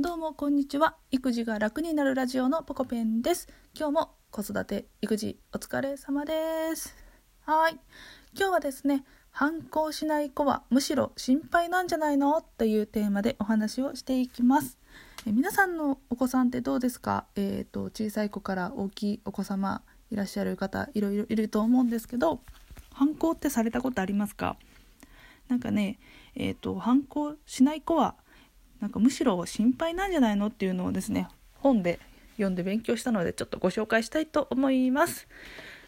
どうもこんにちは。育児が楽になるラジオのポコペンです。今日も子育て育児お疲れ様です。はい。今日はですね反抗しない子はむしろ心配なんじゃないのというテーマでお話をしていきます。え皆さんのお子さんってどうですか？えっ、ー、と小さい子から大きいお子様いらっしゃる方いろいろいると思うんですけど反抗ってされたことありますか？なんかねえっ、ー、と反抗しない子はなんかむしろ心配なんじゃないのっていうのをですね本で読んで勉強したのでちょっとご紹介したいと思います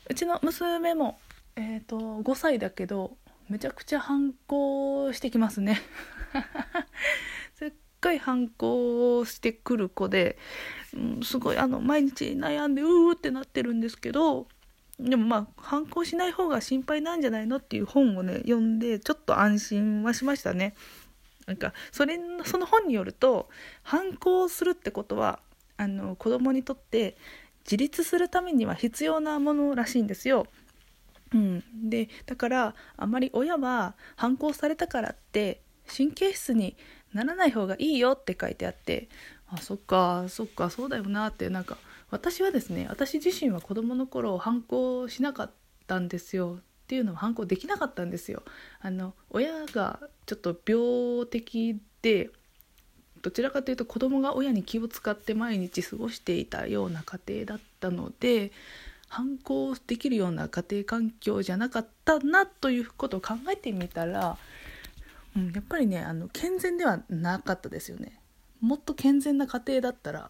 うちの娘も、えーと、5歳だけどめちゃくちゃ反抗してきますね すっごい反抗してくる子で、うん、すごいあの毎日悩んでうーってなってるんですけどでもまあ反抗しない方が心配なんじゃないのっていう本をね読んでちょっと安心はしましたね。なんかそれその本によると反抗するってことはあの子供にとって自立するためには必要なものらしいんですよ。うん、でだからあまり親は反抗されたからって神経質にならない方がいいよって書いてあってあそっかそっかそうだよなってなんか私はですね私自身は子供の頃反抗しなかったんですよっていうのは反抗できなかったんですよ。あの親がちょっと病的でどちらかというと子供が親に気を使って毎日過ごしていたような家庭だったので反抗できるような家庭環境じゃなかったなということを考えてみたら、うん、やっぱりねあの健全ではなかったですよね。もっと健全な家庭だったら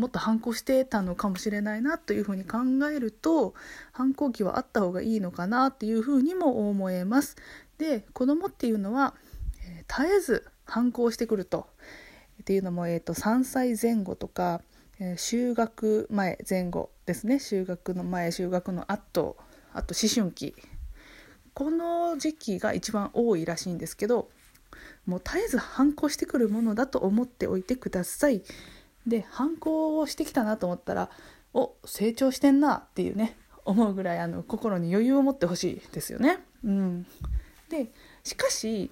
もっと反抗してたのかもしれないなというふうに考えると反抗期はあった方がいいのかなっていうふうにも思えます。で子供っていうのは、えー、絶えず反抗してくると。っていうのも、えーと、3歳前後とか、えー、就学前前後ですね就学の前就学の後あと思春期この時期が一番多いらしいんですけどもう絶えず反抗してくるものだと思っておいてください。で反抗をしてきたなと思ったらお成長してんなっていうね思うぐらいあの心に余裕を持ってほしいですよね。うん、でしかし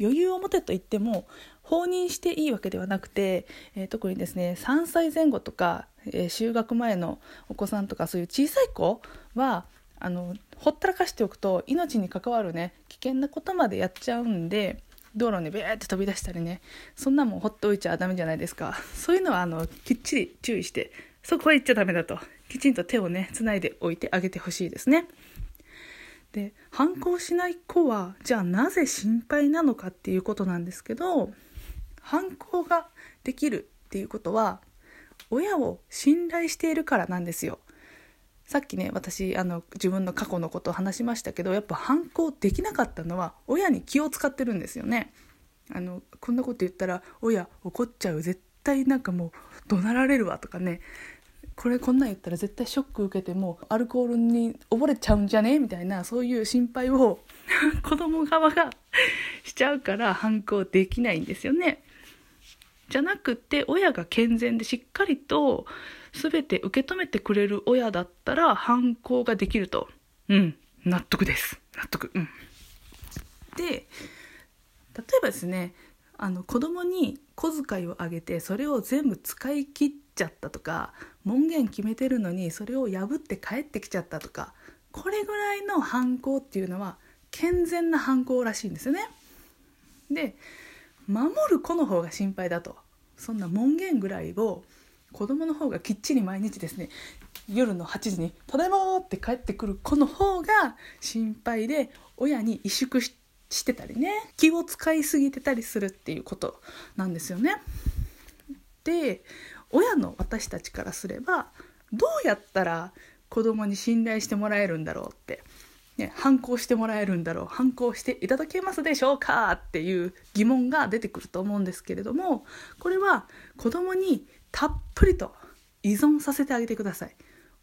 余裕を持てと言っても放任していいわけではなくて、えー、特にですね3歳前後とか、えー、就学前のお子さんとかそういう小さい子はあのほったらかしておくと命に関わるね危険なことまでやっちゃうんで道路にビューって飛び出したりね。そんなもんほっておいちゃダメじゃないですか。そういうのはあのきっちり注意してそこは行っちゃダメだと。きちんと手をねつないでおいてあげてほしいですね。で反抗しない子はじゃあなぜ心配なのかっていうことなんですけど反抗ができるっていうことは親を信頼しているからなんですよ。さっきね私あの自分の過去のことを話しましたけどやっぱ反抗できなかったのは親に気を使ってるんですよね。あのこんなこと言ったら親怒っちゃう絶対なんかもう怒鳴られるわとかねこれこんなん言ったら絶対ショック受けてもアルコールに溺れちゃうんじゃねみたいなそういう心配を 子供側がしちゃうから反抗できないんですよね。じゃなくて親が健全でしっかりと全て受け止めてくれる親だったら反抗ができると。うん、納得です。納得。うん。で、例えばですね、あの子供に小遣いをあげてそれを全部使い切っちゃったとか門限決めてるのにそれを破って帰ってきちゃったとかこれぐらいの反抗っていうのは健全な反抗らしいんですよね。で守る子の方が心配だとそんな門限ぐらいを子供の方がきっちり毎日ですね夜の8時に「ただいま!」って帰ってくる子の方が心配で親に萎縮してたりね気を使いすぎてたりするっていうことなんですよね。で親の私たちからすればどうやったら子供に信頼してもらえるんだろうって、ね、反抗してもらえるんだろう反抗していただけますでしょうかっていう疑問が出てくると思うんですけれどもこれは子供にたっぷりと依存させてあげてください。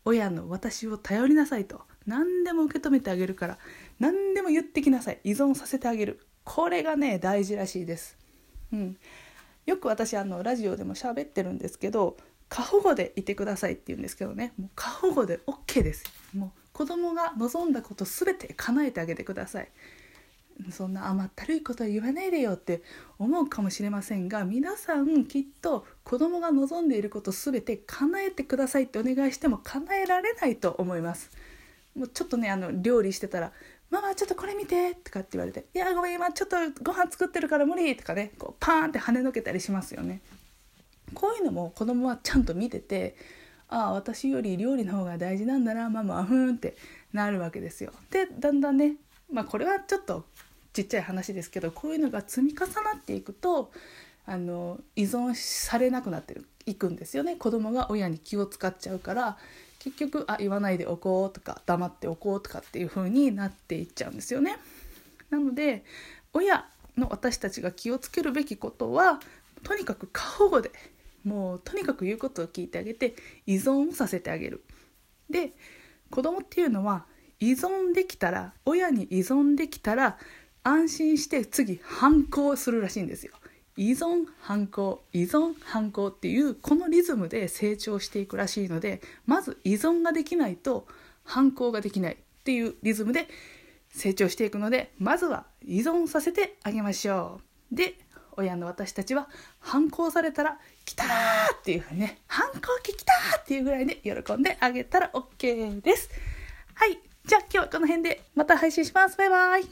親の私を頼りなさいと。何でも受け止めてあげるから何でも言ってきなさい。依存させてあげる。これがね大事らしいです、うん、よく私あのラジオでも喋ってるんですけど過保護でいてくださいって言うんですけどね。もう過保護で OK です。もう子供が望んだこと全て叶えてあげてください。そんな甘ったるいことは言わないでよって思うかもしれませんが皆さんきっと子供が望んでいること全て叶えてくださいってお願いしても叶えられないと思います。もうちょっとねあの料理してたら「ママちょっとこれ見て」とかって言われて「いやごめん今ちょっとご飯作ってるから無理」とかねこうパーンって跳ねのけたりしますよね。こういうのも子供はちゃんと見ててああ私より料理の方が大事なんだなママはふーんってなるわけですよでだんだんねまあこれはちょっとちっちゃい話ですけどこういうのが積み重なっていくとあの依存されなくなっていくんですよね子供が親に気を使っちゃうから結局あ言わないでおこうとか黙っておこうとかっていう風になっていっちゃうんですよね。なので親の私たちが気をつけるべきことはとにかく過保護でもうとにかく言うことを聞いてあげて依存をさせてあげる。で子供っていうのは依存できたら親に依存できたら安心して次反抗するらしいんですよ。依存反抗依存反抗っていうこのリズムで成長していくらしいのでまず依存ができないと反抗ができないっていうリズムで成長していくのでまずは依存させてあげましょう。で親の私たちは反抗されたら「来た!」っていうふうにね「反抗期来た!」っていうぐらいで喜んであげたら OK です。はい。じゃあ今日はこの辺でまた配信します。バイバイ。